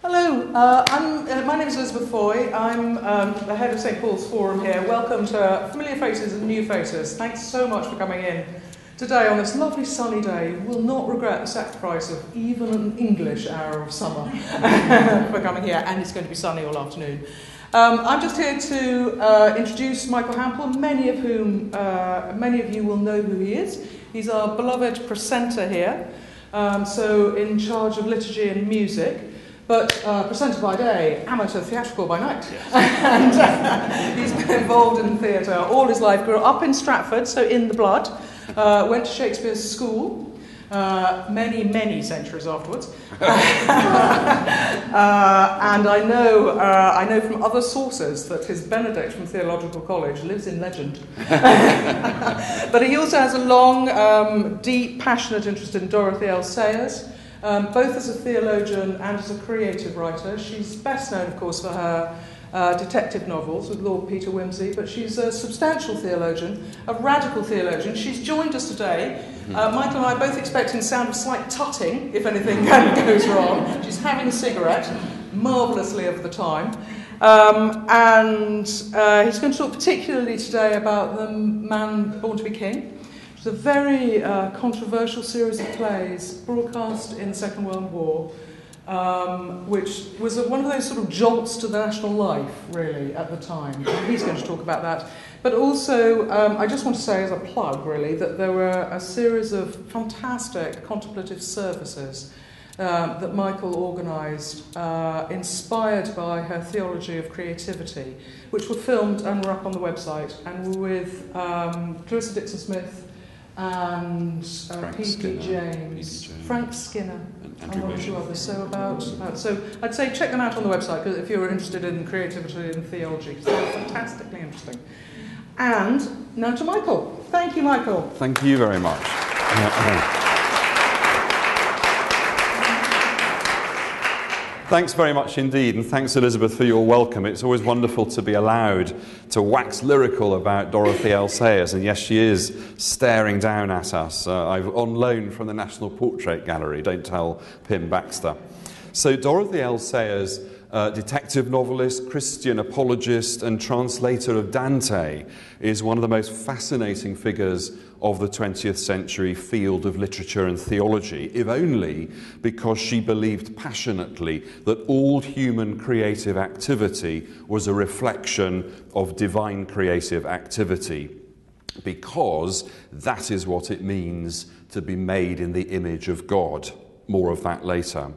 Hello, uh, uh, my name is Elizabeth Foy. I'm um, the head of St Paul's Forum here. Welcome to familiar faces and new faces. Thanks so much for coming in today on this lovely sunny day. You will not regret the sacrifice of even an English hour of summer for coming here, and it's going to be sunny all afternoon. Um, I'm just here to uh, introduce Michael Hampel, many of whom, uh, many of you will know who he is. He's our beloved precentor here, um, so in charge of liturgy and music but uh, precentor by day, amateur theatrical by night. Yes. and uh, he's been involved in theatre all his life. Grew up in Stratford, so in the blood. Uh, went to Shakespeare's school. Uh, many, many centuries afterwards, uh, and I know, uh, I know from other sources that his Benedict from Theological College lives in legend. but he also has a long, um, deep, passionate interest in Dorothy L. Sayers, um, both as a theologian and as a creative writer. She's best known, of course, for her uh, detective novels with Lord Peter Wimsey, but she's a substantial theologian, a radical theologian. She's joined us today. Uh, Michael and I both expecting sound of slight tutting if anything goes wrong. She's having a cigarette, marvellously of the time. Um, and uh, he's going to talk particularly today about the man born to be king. It's a very uh, controversial series of plays broadcast in the Second World War, um, which was a, one of those sort of jolts to the national life, really, at the time. And he's going to talk about that. But also, um, I just want to say as a plug, really, that there were a series of fantastic contemplative services um, that Michael organised, uh, inspired by her theology of creativity, which were filmed and were up on the website, and were with um, Clarissa Dixon Smith and uh, P.D. James, James, Frank Skinner, and, and one or two others. So about, about, so I'd say check them out on the website if you're interested in creativity and theology, because they're fantastically interesting. And now to Michael. Thank you, Michael. Thank you very much. Thanks very much indeed, and thanks, Elizabeth, for your welcome. It's always wonderful to be allowed to wax lyrical about Dorothy L. Sayers, and yes, she is staring down at us. Uh, I've on loan from the National Portrait Gallery, don't tell Pim Baxter. So, Dorothy L. Sayers uh, detective novelist, Christian apologist, and translator of Dante, is one of the most fascinating figures of the 20th century field of literature and theology, if only because she believed passionately that all human creative activity was a reflection of divine creative activity, because that is what it means to be made in the image of God. More of that later.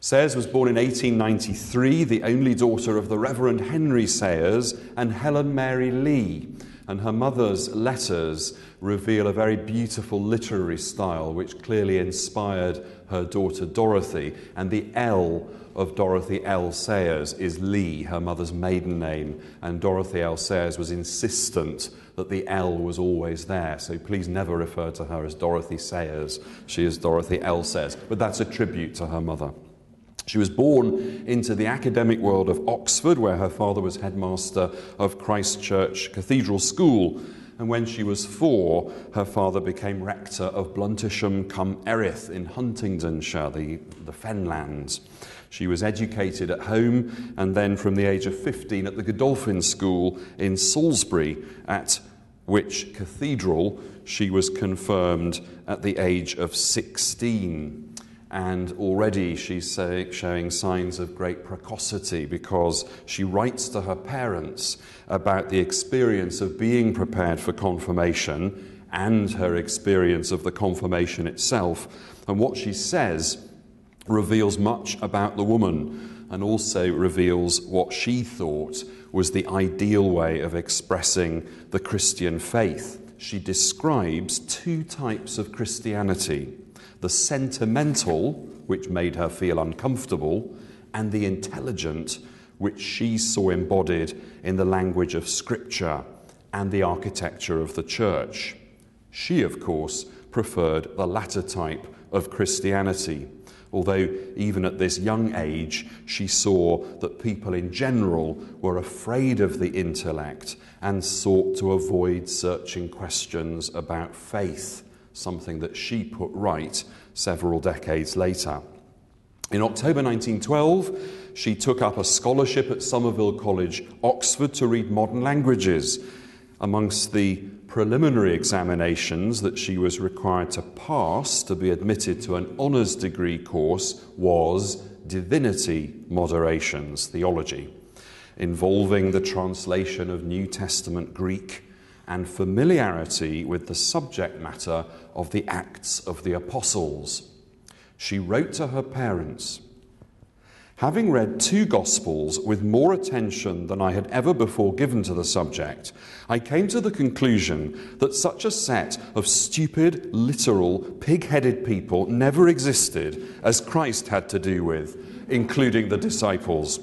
Sayers was born in 1893, the only daughter of the Reverend Henry Sayers and Helen Mary Lee. And her mother's letters reveal a very beautiful literary style which clearly inspired her daughter Dorothy. And the L of Dorothy L. Sayers is Lee, her mother's maiden name. And Dorothy L. Sayers was insistent that the L was always there. So please never refer to her as Dorothy Sayers. She is Dorothy L. Sayers. But that's a tribute to her mother. She was born into the academic world of Oxford, where her father was headmaster of Christ Church Cathedral School. And when she was four, her father became rector of Bluntisham cum Earith in Huntingdonshire, the, the Fenlands. She was educated at home and then from the age of 15 at the Godolphin School in Salisbury, at which cathedral she was confirmed at the age of 16 and already she's showing signs of great precocity because she writes to her parents about the experience of being prepared for confirmation and her experience of the confirmation itself. And what she says reveals much about the woman and also reveals what she thought was the ideal way of expressing the Christian faith. She describes two types of Christianity the sentimental, which made her feel uncomfortable, and the intelligent, which she saw embodied in the language of Scripture and the architecture of the church. She, of course, preferred the latter type of Christianity, although even at this young age she saw that people in general were afraid of the intellect and sought to avoid searching questions about faith something that she put right several decades later. In October 1912, she took up a scholarship at Somerville College, Oxford, to read modern languages. Amongst the preliminary examinations that she was required to pass to be admitted to an honours degree course was Divinity Moderations, Theology, involving the translation of New Testament Greek and familiarity with the subject matter of the Acts of the Apostles. She wrote to her parents Having read two Gospels with more attention than I had ever before given to the subject, I came to the conclusion that such a set of stupid, literal, pig headed people never existed as Christ had to do with, including the disciples.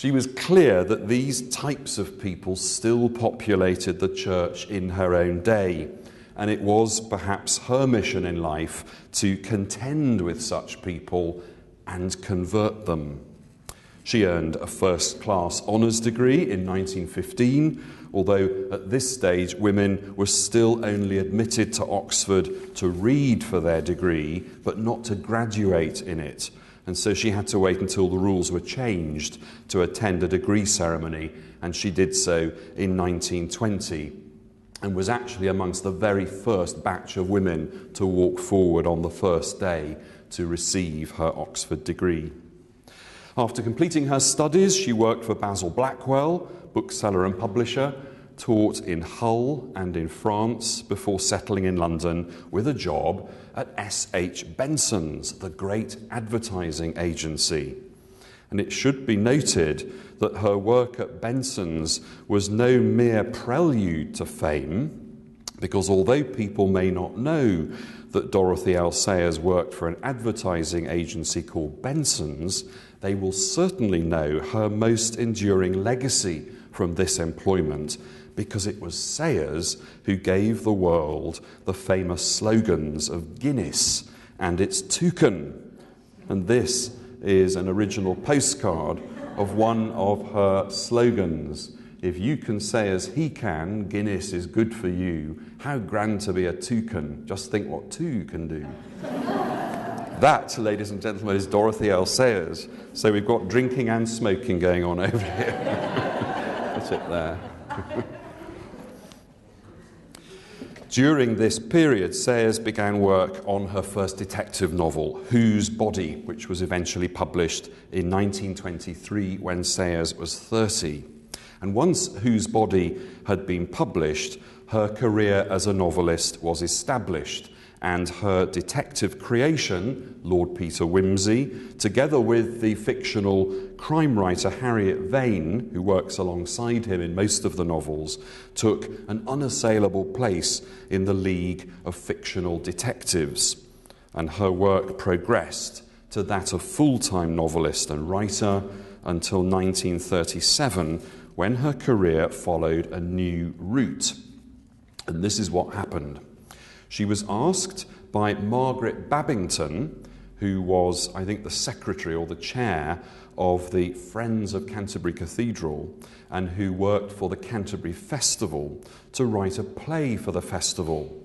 She was clear that these types of people still populated the church in her own day, and it was perhaps her mission in life to contend with such people and convert them. She earned a first class honours degree in 1915, although at this stage women were still only admitted to Oxford to read for their degree, but not to graduate in it. And so she had to wait until the rules were changed to attend a degree ceremony, and she did so in 1920 and was actually amongst the very first batch of women to walk forward on the first day to receive her Oxford degree. After completing her studies, she worked for Basil Blackwell, bookseller and publisher, taught in Hull and in France before settling in London with a job at S.H. Benson's, the great advertising agency. And it should be noted that her work at Benson's was no mere prelude to fame, because although people may not know that Dorothy L. Sayers worked for an advertising agency called Benson's, they will certainly know her most enduring legacy from this employment because it was Sayers who gave the world the famous slogans of Guinness and its toucan. And this is an original postcard of one of her slogans. If you can say as he can, Guinness is good for you, how grand to be a toucan. Just think what two can do. that, ladies and gentlemen, is Dorothy L. Sayers. So we've got drinking and smoking going on over here. Put it there. During this period, Sayers began work on her first detective novel, Whose Body, which was eventually published in 1923 when Sayers was 30. And once Whose Body had been published, her career as a novelist was established and her detective creation, Lord Peter Wimsey, together with the fictional crime writer Harriet Vane, who works alongside him in most of the novels, took an unassailable place in the league of fictional detectives. And her work progressed to that of full time novelist and writer until 1937, when her career followed a new route. And this is what happened. She was asked by Margaret Babington, who was, I think, the secretary or the chair of the Friends of Canterbury Cathedral and who worked for the Canterbury Festival, to write a play for the festival.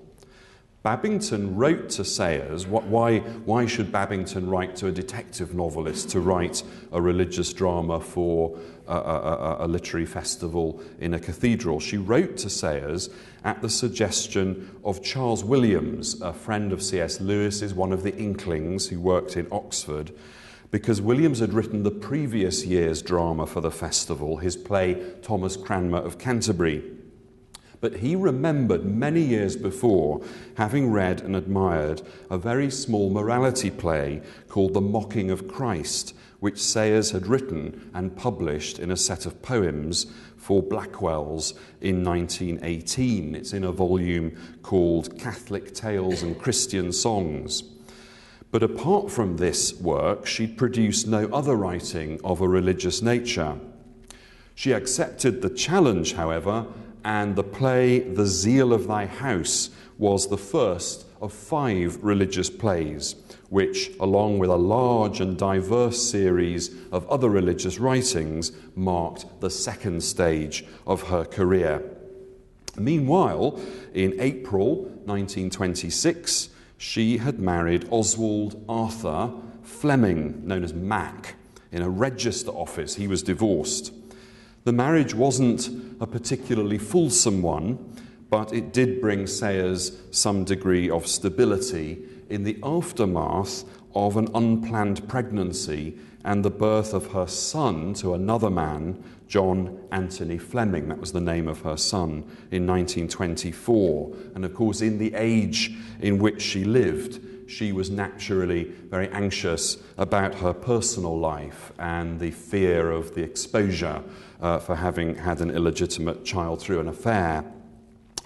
Babington wrote to Sayers, why, why should Babington write to a detective novelist to write a religious drama for a, a, a, literary festival in a cathedral? She wrote to Sayers at the suggestion of Charles Williams, a friend of C.S. Lewis's, one of the Inklings who worked in Oxford, because Williams had written the previous year's drama for the festival, his play Thomas Cranmer of Canterbury. But he remembered many years before having read and admired a very small morality play called The Mocking of Christ, which Sayers had written and published in a set of poems for Blackwell's in 1918. It's in a volume called Catholic Tales and Christian Songs. But apart from this work, she'd produced no other writing of a religious nature. She accepted the challenge, however, and the play The Zeal of Thy House was the first of five religious plays, which, along with a large and diverse series of other religious writings, marked the second stage of her career. Meanwhile, in April 1926, she had married Oswald Arthur Fleming, known as Mac, in a register office. He was divorced. The marriage wasn't a particularly fulsome one, but it did bring Sayers some degree of stability in the aftermath of an unplanned pregnancy and the birth of her son to another man, John Anthony Fleming. That was the name of her son in 1924. And of course, in the age in which she lived, she was naturally very anxious about her personal life and the fear of the exposure uh, for having had an illegitimate child through an affair.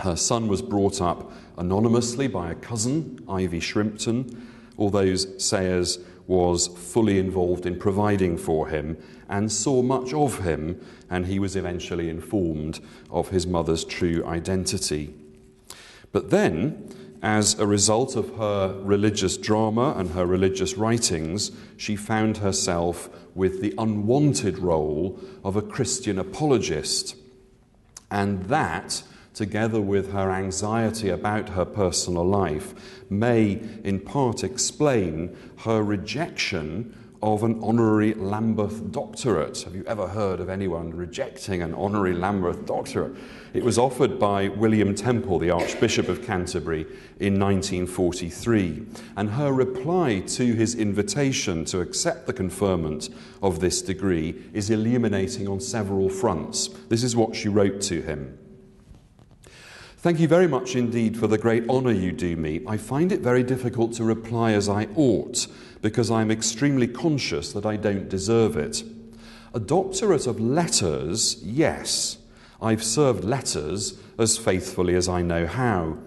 Her son was brought up anonymously by a cousin, Ivy Shrimpton, although Sayers was fully involved in providing for him and saw much of him, and he was eventually informed of his mother's true identity. But then, as a result of her religious drama and her religious writings, she found herself with the unwanted role of a Christian apologist. And that, together with her anxiety about her personal life, may in part explain her rejection of an honorary Lambeth doctorate. Have you ever heard of anyone rejecting an honorary Lambeth doctorate? It was offered by William Temple, the Archbishop of Canterbury, in 1943. And her reply to his invitation to accept the conferment of this degree is illuminating on several fronts. This is what she wrote to him. Thank you very much indeed for the great honour you do me. I find it very difficult to reply as I ought because I'm extremely conscious that I don't deserve it. A doctorate of letters, yes. I've served letters as faithfully as I know how,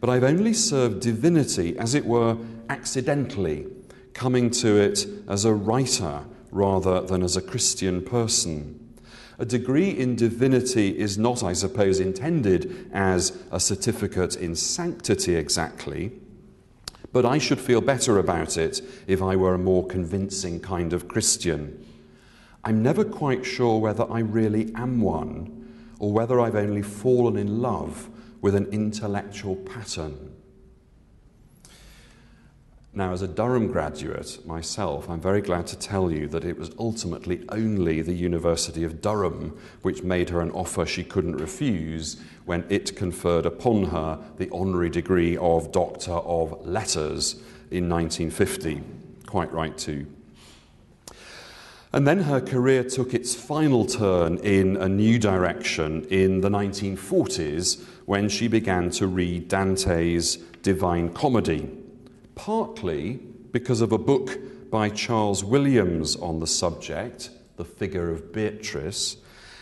but I've only served divinity, as it were, accidentally, coming to it as a writer rather than as a Christian person. A degree in divinity is not, I suppose, intended as a certificate in sanctity exactly, but I should feel better about it if I were a more convincing kind of Christian. I'm never quite sure whether I really am one or whether I've only fallen in love with an intellectual pattern. Now, as a Durham graduate myself, I'm very glad to tell you that it was ultimately only the University of Durham which made her an offer she couldn't refuse when it conferred upon her the honorary degree of Doctor of Letters in 1950. Quite right, too. And then her career took its final turn in a new direction in the 1940s when she began to read Dante's Divine Comedy partly because of a book by Charles Williams on the subject, The Figure of Beatrice,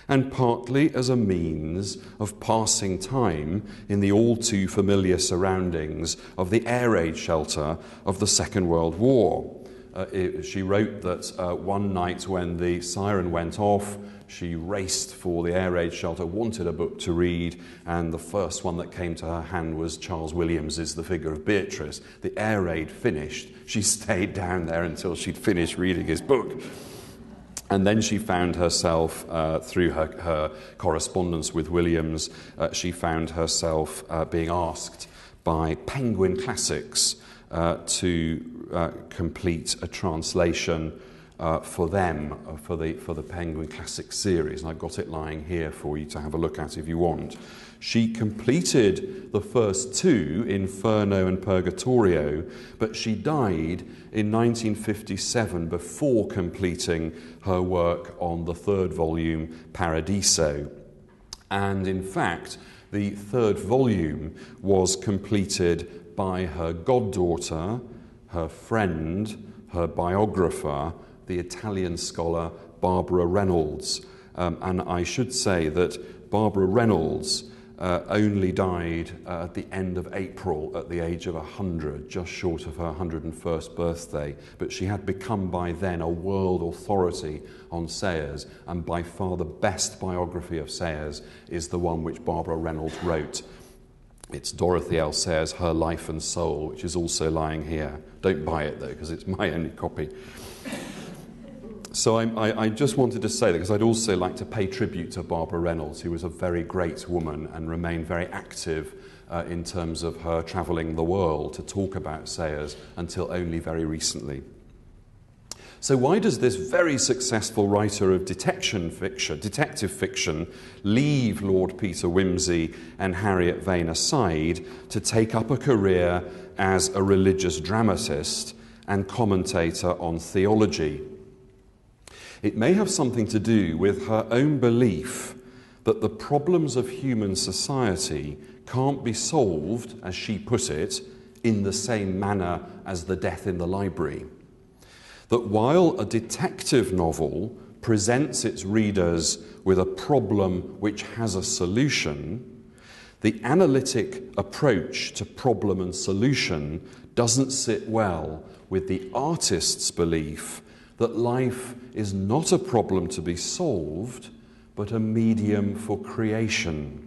and partly as a means of passing time in the all too familiar surroundings of the air raid shelter of the Second World War. Uh, it, she wrote that uh, one night when the siren went off, she raced for the air raid shelter, wanted a book to read, and the first one that came to her hand was Charles Williams's The Figure of Beatrice. The air raid finished. She stayed down there until she'd finished reading his book. And then she found herself, uh, through her, her, correspondence with Williams, uh, she found herself uh, being asked by Penguin Classics uh, to uh, complete a translation uh, for them, uh, for, the, for the Penguin Classic series. And I've got it lying here for you to have a look at if you want. She completed the first two, Inferno and Purgatorio, but she died in 1957 before completing her work on the third volume, Paradiso. And in fact, the third volume was completed by her goddaughter, her friend, her biographer, the Italian scholar Barbara Reynolds. Um, and I should say that Barbara Reynolds uh, only died uh, at the end of April at the age of 100, just short of her 101st birthday. But she had become by then a world authority on Sayers, and by far the best biography of Sayers is the one which Barbara Reynolds wrote. It's Dorothy L. Sayers' Her Life and Soul, which is also lying here. Don't buy it though, because it's my only copy. So I, I, just wanted to say that because I'd also like to pay tribute to Barbara Reynolds, who was a very great woman and remained very active uh, in terms of her travelling the world to talk about Sayers until only very recently. So, why does this very successful writer of detection fiction, detective fiction, leave Lord Peter Wimsey and Harriet Vane aside to take up a career as a religious dramatist and commentator on theology? It may have something to do with her own belief that the problems of human society can't be solved, as she put it, in the same manner as the death in the library. That while a detective novel presents its readers with a problem which has a solution, the analytic approach to problem and solution doesn't sit well with the artist's belief that life is not a problem to be solved, but a medium for creation.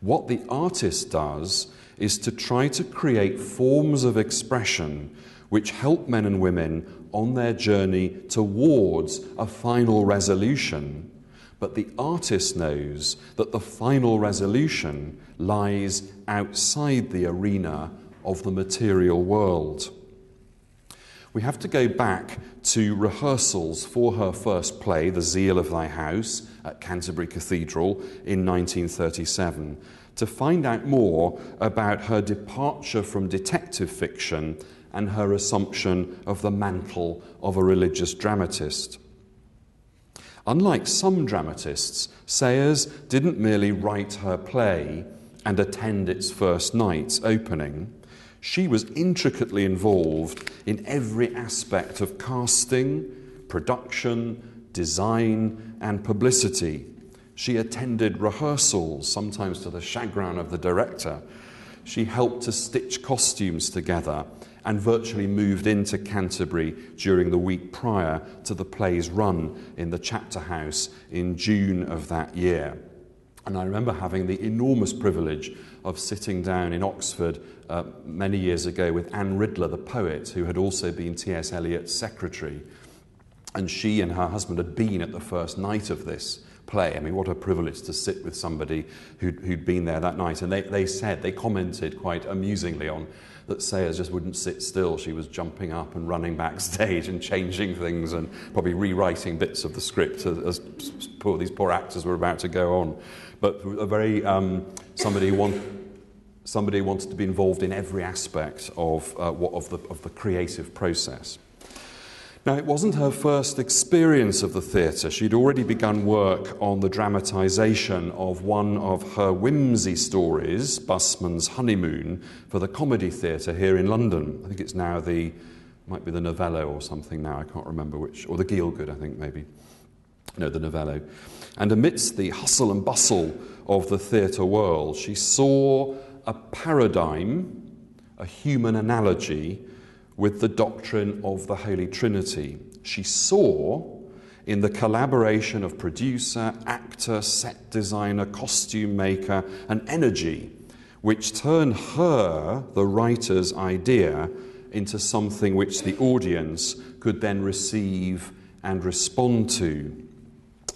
What the artist does is to try to create forms of expression which help men and women on their journey towards a final resolution. But the artist knows that the final resolution lies outside the arena of the material world. We have to go back to rehearsals for her first play, The Zeal of Thy House, at Canterbury Cathedral in 1937, to find out more about her departure from detective fiction and her assumption of the mantle of a religious dramatist. Unlike some dramatists, Sayers didn't merely write her play and attend its first night's opening. She was intricately involved in every aspect of casting, production, design, and publicity. She attended rehearsals, sometimes to the chagrin of the director. She helped to stitch costumes together and virtually moved into Canterbury during the week prior to the play's run in the chapter house in June of that year. And I remember having the enormous privilege of sitting down in Oxford uh, many years ago with Anne Ridler, the poet, who had also been T.S. Eliot's secretary. And she and her husband had been at the first night of this play. I mean, what a privilege to sit with somebody who'd, who'd been there that night. And they, they said, they commented quite amusingly on that Sayers just wouldn't sit still. She was jumping up and running backstage and changing things and probably rewriting bits of the script as, as poor, these poor actors were about to go on. But a very um, somebody want, somebody who wanted to be involved in every aspect of, uh, of, the, of the creative process. Now, it wasn't her first experience of the theatre. She'd already begun work on the dramatisation of one of her Wimsey stories, Busman's Honeymoon, for the Comedy Theatre here in London. I think it's now the, might be the Novello or something now, I can't remember which, or the Gielgud, I think maybe. No, the Novello. And amidst the hustle and bustle of the theatre world, she saw a paradigm, a human analogy with the doctrine of the Holy Trinity. She saw in the collaboration of producer, actor, set designer, costume maker, an energy which turned her, the writer's idea, into something which the audience could then receive and respond to.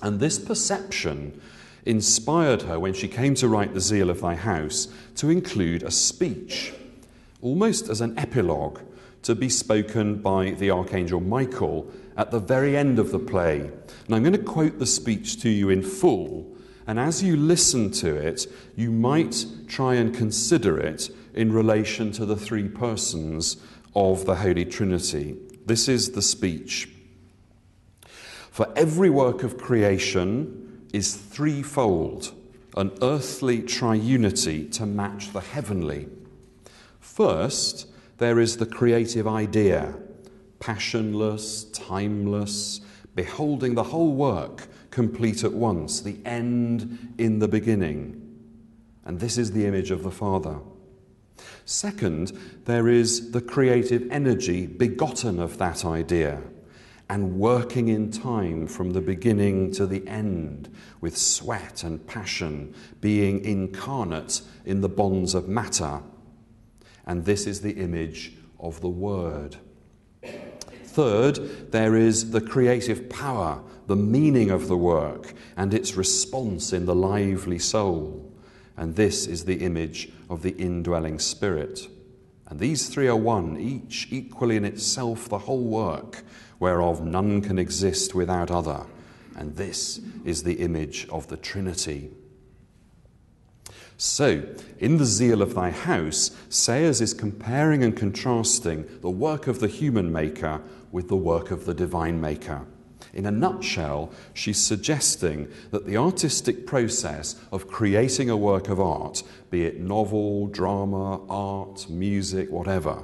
And this perception inspired her when she came to write The Zeal of Thy House to include a speech, almost as an epilogue to be spoken by the Archangel Michael at the very end of the play. And I'm going to quote the speech to you in full. And as you listen to it, you might try and consider it in relation to the three persons of the Holy Trinity. This is the speech. For every work of creation is threefold an earthly triunity to match the heavenly. First, there is the creative idea, passionless, timeless, beholding the whole work complete at once, the end in the beginning. And this is the image of the Father. Second, there is the creative energy begotten of that idea and working in time from the beginning to the end with sweat and passion, being incarnate in the bonds of matter and this is the image of the Word. Third, there is the creative power, the meaning of the work, and its response in the lively soul. and this is the image of the indwelling Spirit. And these three are one, each equally in itself the whole work, whereof none can exist without other. And this is the image of the Trinity. So, in the zeal of thy house, Sayers is comparing and contrasting the work of the human maker with the work of the divine maker. In a nutshell, she's suggesting that the artistic process of creating a work of art, be it novel, drama, art, music, whatever,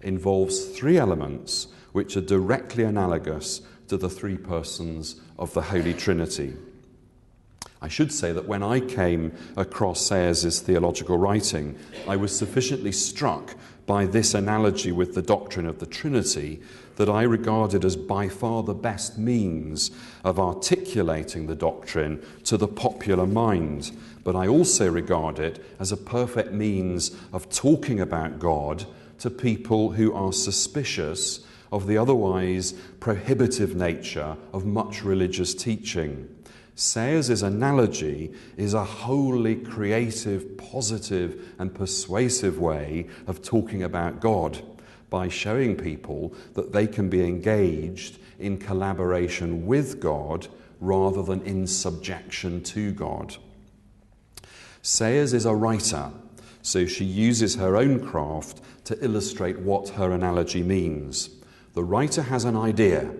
involves three elements which are directly analogous to the three persons of the Holy Trinity. I should say that when I came across Sayers' theological writing, I was sufficiently struck by this analogy with the doctrine of the Trinity that I regarded as by far the best means of articulating the doctrine to the popular mind. But I also regard it as a perfect means of talking about God to people who are suspicious of the otherwise prohibitive nature of much religious teaching. Sayers' analogy is a wholly creative, positive, and persuasive way of talking about God by showing people that they can be engaged in collaboration with God rather than in subjection to God. Sayers is a writer, so she uses her own craft to illustrate what her analogy means. The writer has an idea.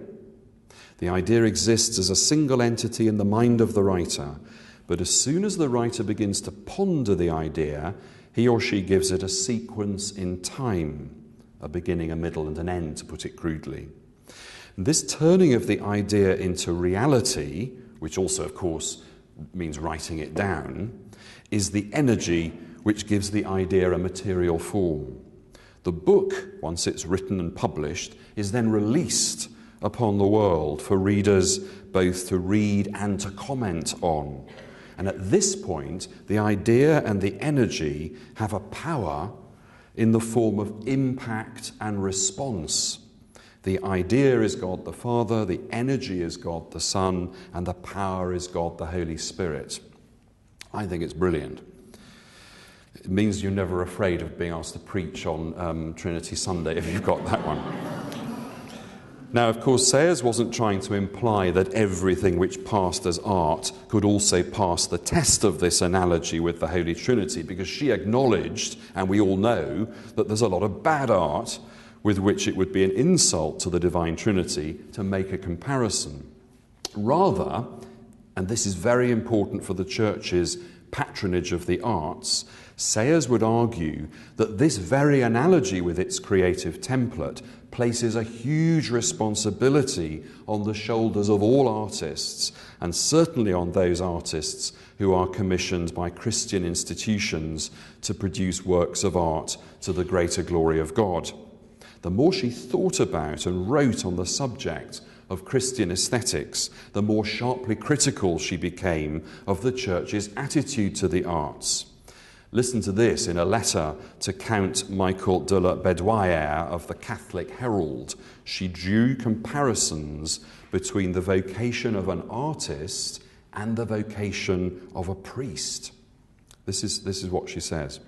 The idea exists as a single entity in the mind of the writer, but as soon as the writer begins to ponder the idea, he or she gives it a sequence in time a beginning, a middle, and an end, to put it crudely. This turning of the idea into reality, which also, of course, means writing it down, is the energy which gives the idea a material form. The book, once it's written and published, is then released upon the world for readers both to read and to comment on. And at this point, the idea and the energy have a power in the form of impact and response. The idea is God the Father, the energy is God the Son, and the power is God the Holy Spirit. I think it's brilliant. It means you're never afraid of being asked to preach on um, Trinity Sunday if you've got that one. Now, of course, Sayers wasn't trying to imply that everything which passed as art could also pass the test of this analogy with the Holy Trinity, because she acknowledged, and we all know, that there's a lot of bad art with which it would be an insult to the Divine Trinity to make a comparison. Rather, and this is very important for the Church's patronage of the arts, Sayers would argue that this very analogy with its creative template places a huge responsibility on the shoulders of all artists, and certainly on those artists who are commissioned by Christian institutions to produce works of art to the greater glory of God. The more she thought about and wrote on the subject of Christian aesthetics, the more sharply critical she became of the Church's attitude to the arts. Listen to this in a letter to Count Michael de la Bédoyère of the Catholic Herald. She drew comparisons between the vocation of an artist and the vocation of a priest. This is, this is what she says.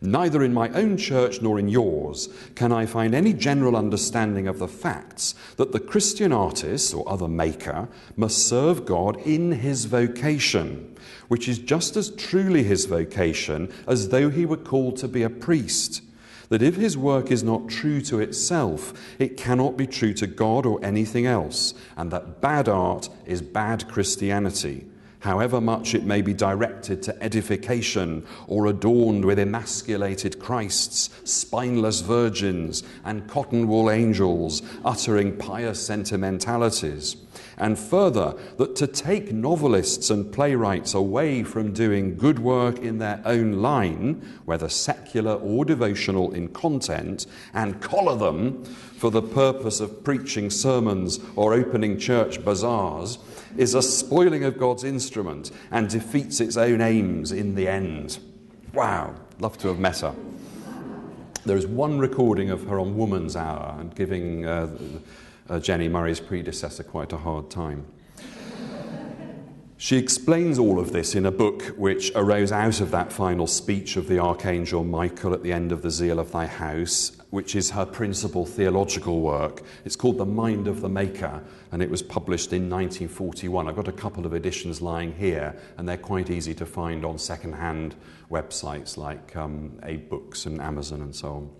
Neither in my own church nor in yours can I find any general understanding of the facts that the Christian artist or other maker must serve God in his vocation, which is just as truly his vocation as though he were called to be a priest. That if his work is not true to itself, it cannot be true to God or anything else, and that bad art is bad Christianity however much it may be directed to edification or adorned with emasculated Christs, spineless virgins, and cotton wool angels uttering pious sentimentalities. And further, that to take novelists and playwrights away from doing good work in their own line, whether secular or devotional in content, and collar them for the purpose of preaching sermons or opening church bazaars, is a spoiling of God's instrument and defeats its own aims in the end. Wow, love to have met her. There is one recording of her on Woman's Hour and giving uh, uh, Jenny Murray's predecessor quite a hard time. She explains all of this in a book which arose out of that final speech of the Archangel Michael at the end of the Zeal of Thy House, which is her principal theological work. It's called The Mind of the Maker, and it was published in 1941. I've got a couple of editions lying here, and they're quite easy to find on second-hand websites like um, AbeBooks and Amazon and so on.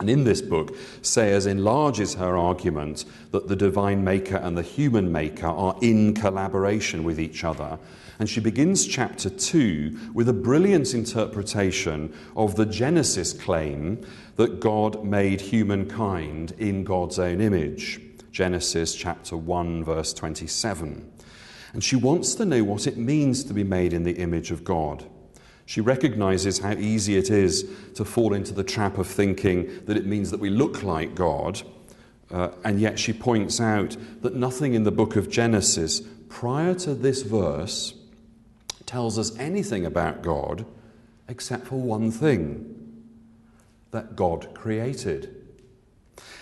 And in this book, Sayers enlarges her argument that the divine maker and the human maker are in collaboration with each other. And she begins chapter 2 with a brilliant interpretation of the Genesis claim that God made humankind in God's own image. Genesis chapter 1, verse 27. And she wants to know what it means to be made in the image of God. She recognizes how easy it is to fall into the trap of thinking that it means that we look like God, uh, and yet she points out that nothing in the book of Genesis prior to this verse tells us anything about God except for one thing that God created.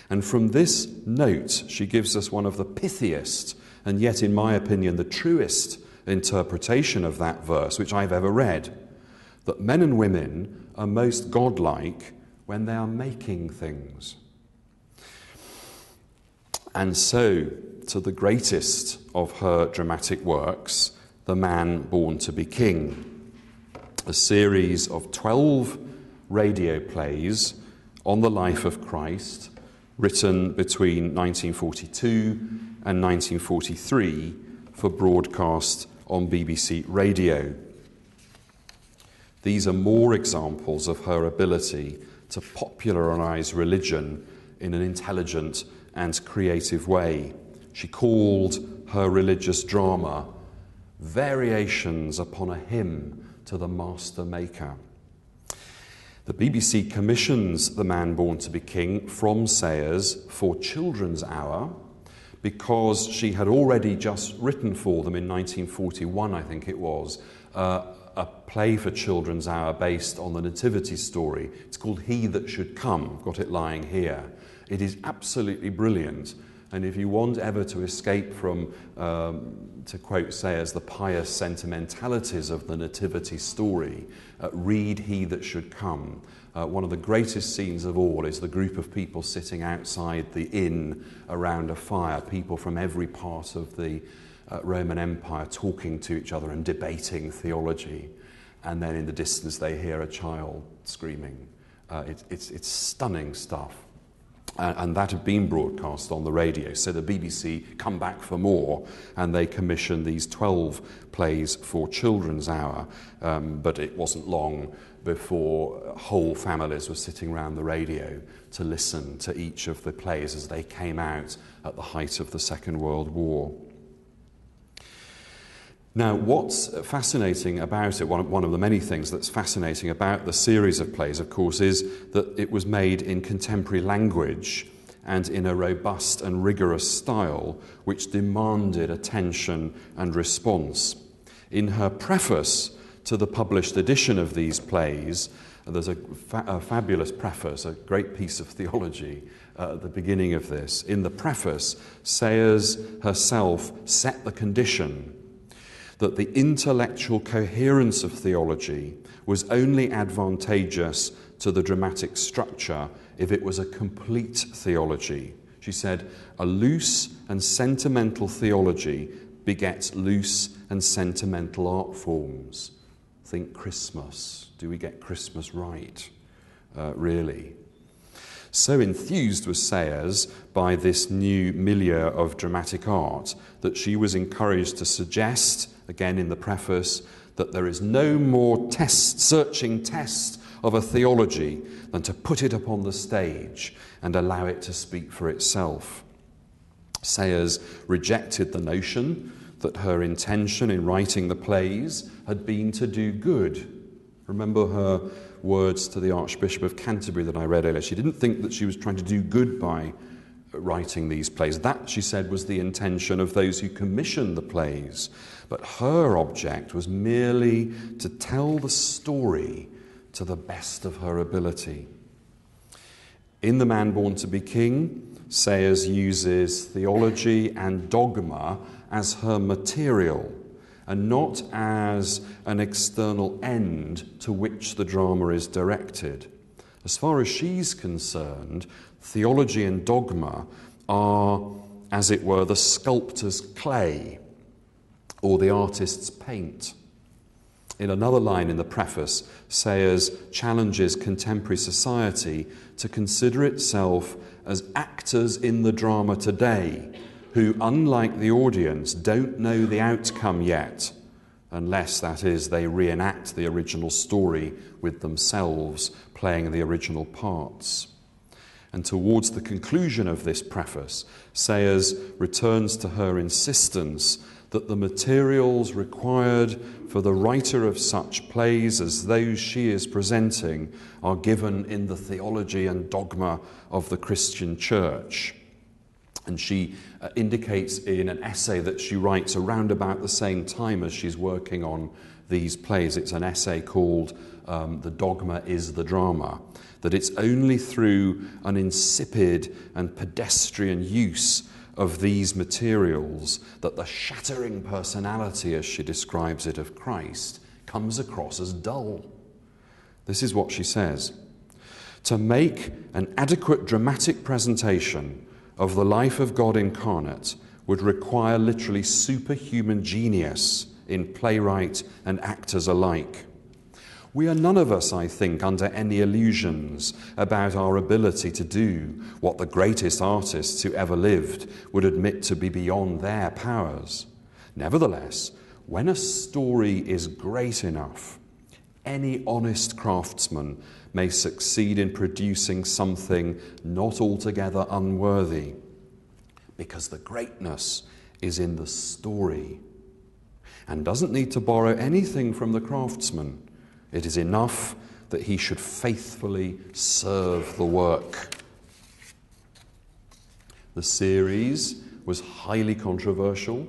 And from this note, she gives us one of the pithiest, and yet, in my opinion, the truest interpretation of that verse which I've ever read that men and women are most godlike when they are making things. And so, to the greatest of her dramatic works, The Man Born to Be King, a series of 12 radio plays on the life of Christ, written between 1942 and 1943 for broadcast on BBC Radio. These are more examples of her ability to popularize religion in an intelligent and creative way. She called her religious drama Variations upon a Hymn to the Master Maker. The BBC commissions The Man Born to Be King from Sayers for Children's Hour because she had already just written for them in 1941, I think it was, uh, a play for Children's Hour based on the Nativity story. It's called He That Should Come. I've got it lying here. It is absolutely brilliant. And if you want ever to escape from, um, to quote Sayers, the pious sentimentalities of the Nativity story, uh, read He That Should Come. Uh, one of the greatest scenes of all is the group of people sitting outside the inn around a fire, people from every part of the uh, Roman Empire talking to each other and debating theology. And then in the distance, they hear a child screaming. Uh, it, it's, it's stunning stuff. Uh, and that had been broadcast on the radio. So the BBC come back for more, and they commissioned these 12 plays for Children's Hour. Um, but it wasn't long before whole families were sitting around the radio to listen to each of the plays as they came out at the height of the Second World War. Now, what's fascinating about it, one, one of the many things that's fascinating about the series of plays, of course, is that it was made in contemporary language and in a robust and rigorous style which demanded attention and response. In her preface to the published edition of these plays, there's a, fa- a fabulous preface, a great piece of theology uh, at the beginning of this. In the preface, Sayers herself set the condition that the intellectual coherence of theology was only advantageous to the dramatic structure if it was a complete theology. She said, a loose and sentimental theology begets loose and sentimental art forms. Think Christmas. Do we get Christmas right? Uh, really? So enthused was Sayers by this new milieu of dramatic art that she was encouraged to suggest again in the preface, that there is no more test, searching test of a theology than to put it upon the stage and allow it to speak for itself. Sayers rejected the notion that her intention in writing the plays had been to do good. Remember her words to the Archbishop of Canterbury that I read earlier. She didn't think that she was trying to do good by writing these plays. That, she said, was the intention of those who commissioned the plays. But her object was merely to tell the story to the best of her ability. In The Man Born to Be King, Sayers uses theology and dogma as her material. and not as an external end to which the drama is directed. As far as she's concerned, theology and dogma are, as it were, the sculptor's clay or the artist's paint. In another line in the preface, Sayers challenges contemporary society to consider itself as actors in the drama today who, unlike the audience, don't know the outcome yet, unless, that is, they reenact the original story with themselves playing the original parts. And towards the conclusion of this preface, Sayers returns to her insistence that the materials required for the writer of such plays as those she is presenting are given in the theology and dogma of the Christian church. And she uh, indicates in an essay that she writes around about the same time as she's working on these plays. It's an essay called um, The Dogma is the Drama. That it's only through an insipid and pedestrian use of these materials that the shattering personality, as she describes it, of Christ comes across as dull. This is what she says To make an adequate dramatic presentation of the life of God incarnate would require literally superhuman genius in playwright and actors alike. We are none of us, I think, under any illusions about our ability to do what the greatest artists who ever lived would admit to be beyond their powers. Nevertheless, when a story is great enough, any honest craftsman may succeed in producing something not altogether unworthy, because the greatness is in the story and doesn't need to borrow anything from the craftsman. It is enough that he should faithfully serve the work. The series was highly controversial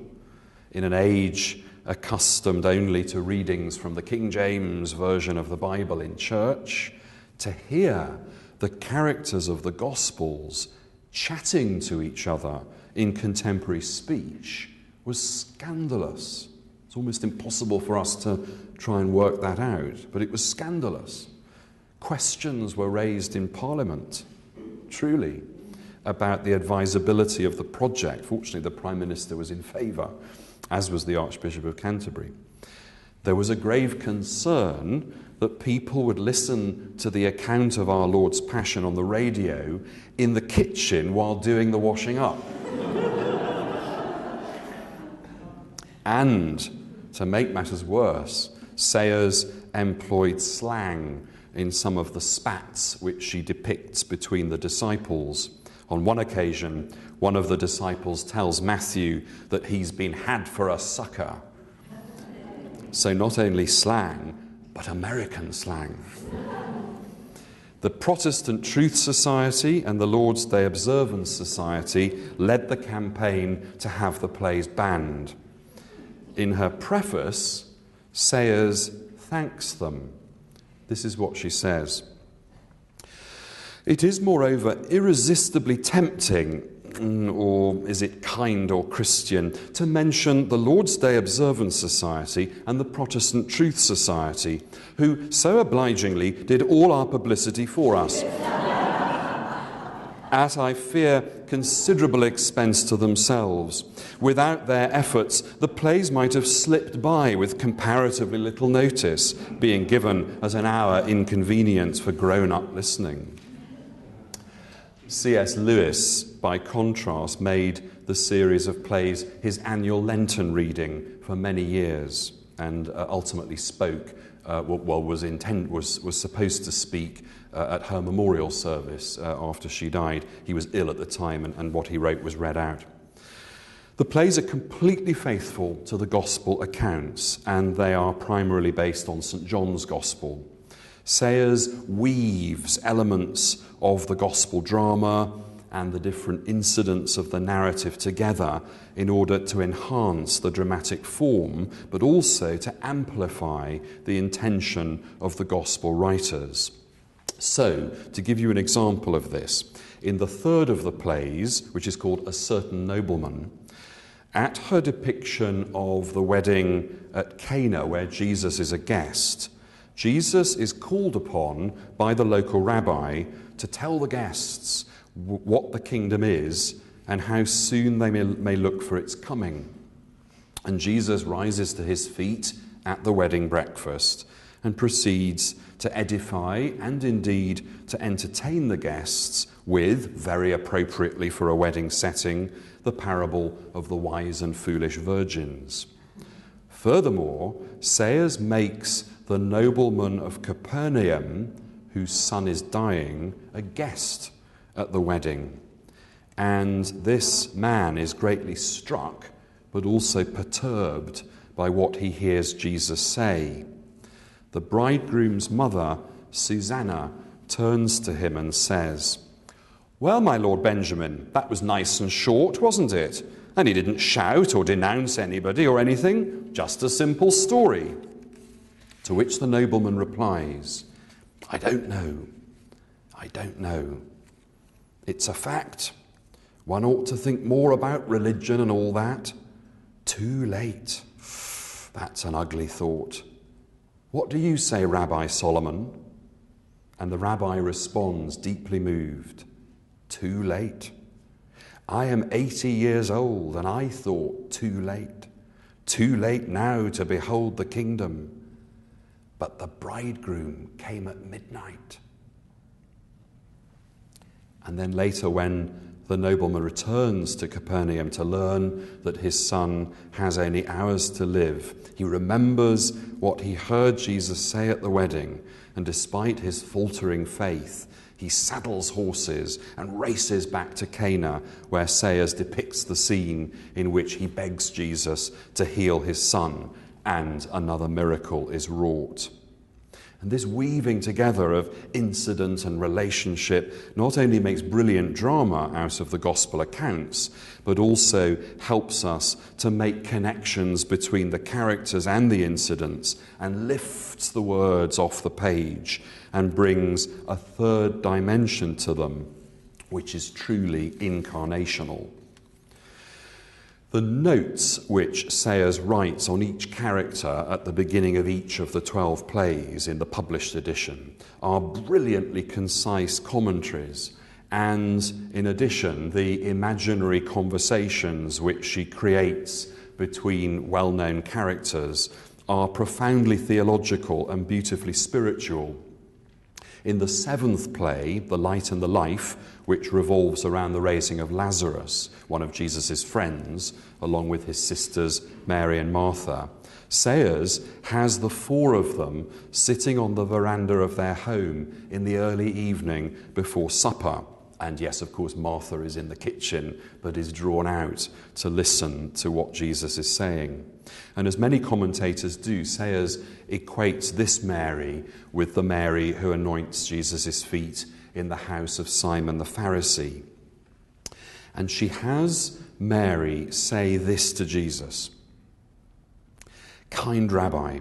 in an age accustomed only to readings from the King James Version of the Bible in church, to hear the characters of the Gospels chatting to each other in contemporary speech was scandalous. It's almost impossible for us to try and work that out, but it was scandalous. Questions were raised in Parliament, truly, about the advisability of the project. Fortunately, the Prime Minister was in favour as was the Archbishop of Canterbury. There was a grave concern that people would listen to the account of our Lord's Passion on the radio in the kitchen while doing the washing up. and to make matters worse, Sayers employed slang in some of the spats which she depicts between the disciples. On one occasion, one of the disciples tells Matthew that he's been had for a sucker. So, not only slang, but American slang. The Protestant Truth Society and the Lord's Day Observance Society led the campaign to have the plays banned. In her preface, Sayers thanks them. This is what she says. It is, moreover, irresistibly tempting Or is it kind or Christian, to mention the Lord's Day Observance Society and the Protestant Truth Society, who so obligingly did all our publicity for us. at, I fear, considerable expense to themselves. Without their efforts, the plays might have slipped by with comparatively little notice, being given as an hour inconvenience for grown up listening. C.S. Lewis, by contrast, made the series of plays his annual Lenten reading for many years and uh, ultimately spoke, uh, well, was, intent, was, was supposed to speak uh, at her memorial service uh, after she died. He was ill at the time, and, and what he wrote was read out. The plays are completely faithful to the Gospel accounts, and they are primarily based on St. John's Gospel. Sayers weaves elements of the gospel drama and the different incidents of the narrative together in order to enhance the dramatic form, but also to amplify the intention of the gospel writers. So, to give you an example of this, in the third of the plays, which is called A Certain Nobleman, At her depiction of the wedding at Cana, where Jesus is a guest, Jesus is called upon by the local rabbi to tell the guests what the kingdom is and how soon they may, may look for its coming. And Jesus rises to his feet at the wedding breakfast and proceeds to edify and indeed to entertain the guests with, very appropriately for a wedding setting, the parable of the wise and foolish virgins. Furthermore, Sayers makes the nobleman of Capernaum, whose son is dying, a guest at the wedding. And this man is greatly struck, but also perturbed by what he hears Jesus say. The bridegroom's mother, Susanna, turns to him and says, Well, my Lord Benjamin, that was nice and short, wasn't it? And he didn't shout or denounce anybody or anything, just a simple story. To which the nobleman replies, I don't know. I don't know. It's a fact. One ought to think more about religion and all that. Too late. That's an ugly thought. What do you say, Rabbi Solomon? And the rabbi responds, deeply moved, Too late. I am 80 years old, and I thought, Too late. Too late now to behold the kingdom. But the bridegroom came at midnight. And then later, when the nobleman returns to Capernaum to learn that his son has only hours to live. He remembers what he heard Jesus say at the wedding, and despite his faltering faith, he saddles horses and races back to Cana, where Sayers depicts the scene in which he begs Jesus to heal his son, and another miracle is wrought. And this weaving together of incident and relationship not only makes brilliant drama out of the gospel accounts, but also helps us to make connections between the characters and the incidents and lifts the words off the page and brings a third dimension to them, which is truly incarnational. The notes which Sayers writes on each character at the beginning of each of the 12 plays in the published edition are brilliantly concise commentaries, and in addition, the imaginary conversations which she creates between well known characters are profoundly theological and beautifully spiritual. In the seventh play, The Light and the Life, which revolves around the raising of Lazarus, one of Jesus' friends, along with his sisters Mary and Martha, Sayers has the four of them sitting on the veranda of their home in the early evening before supper. And yes, of course, Martha is in the kitchen, but is drawn out to listen to what Jesus is saying. And as many commentators do, Sayers equates this Mary with the Mary who anoints Jesus' feet in the house of Simon the Pharisee. And she has Mary say this to Jesus Kind Rabbi,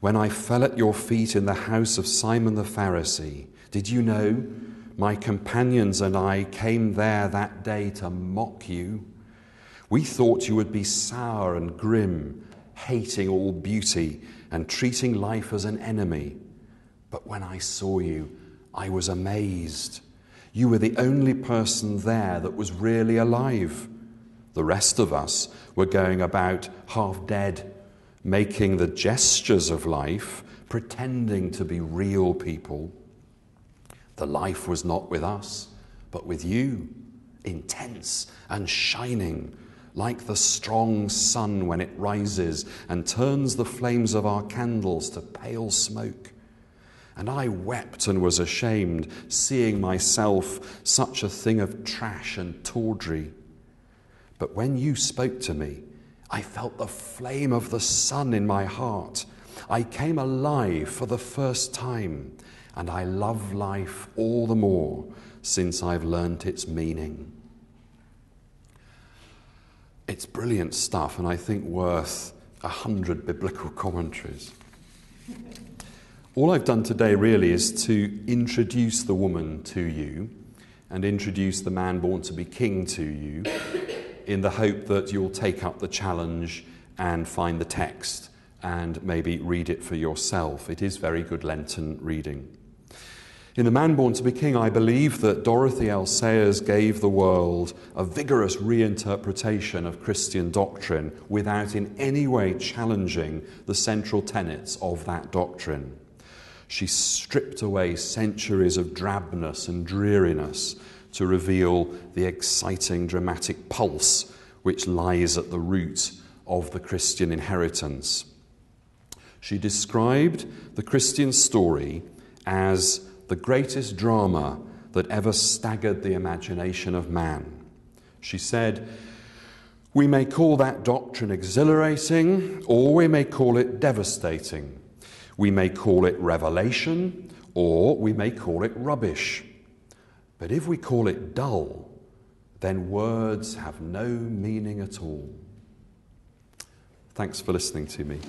when I fell at your feet in the house of Simon the Pharisee, did you know my companions and I came there that day to mock you? We thought you would be sour and grim, hating all beauty and treating life as an enemy. But when I saw you, I was amazed. You were the only person there that was really alive. The rest of us were going about half dead, making the gestures of life, pretending to be real people. The life was not with us, but with you, intense and shining, like the strong sun when it rises and turns the flames of our candles to pale smoke. And I wept and was ashamed, seeing myself such a thing of trash and tawdry. But when you spoke to me, I felt the flame of the sun in my heart. I came alive for the first time and I love life all the more since I've learnt its meaning. It's brilliant stuff, and I think worth a hundred biblical commentaries. All I've done today really is to introduce the woman to you and introduce the man born to be king to you in the hope that you'll take up the challenge and find the text and maybe read it for yourself. It is very good Lenten reading. In The Man Born to be King, I believe that Dorothy L. Sayers gave the world a vigorous reinterpretation of Christian doctrine without in any way challenging the central tenets of that doctrine. She stripped away centuries of drabness and dreariness to reveal the exciting, dramatic pulse which lies at the root of the Christian inheritance. She described the Christian story as the greatest drama that ever staggered the imagination of man. She said, We may call that doctrine exhilarating, or we may call it devastating. We may call it revelation, or we may call it rubbish. But if we call it dull, then words have no meaning at all. Thanks for listening to me.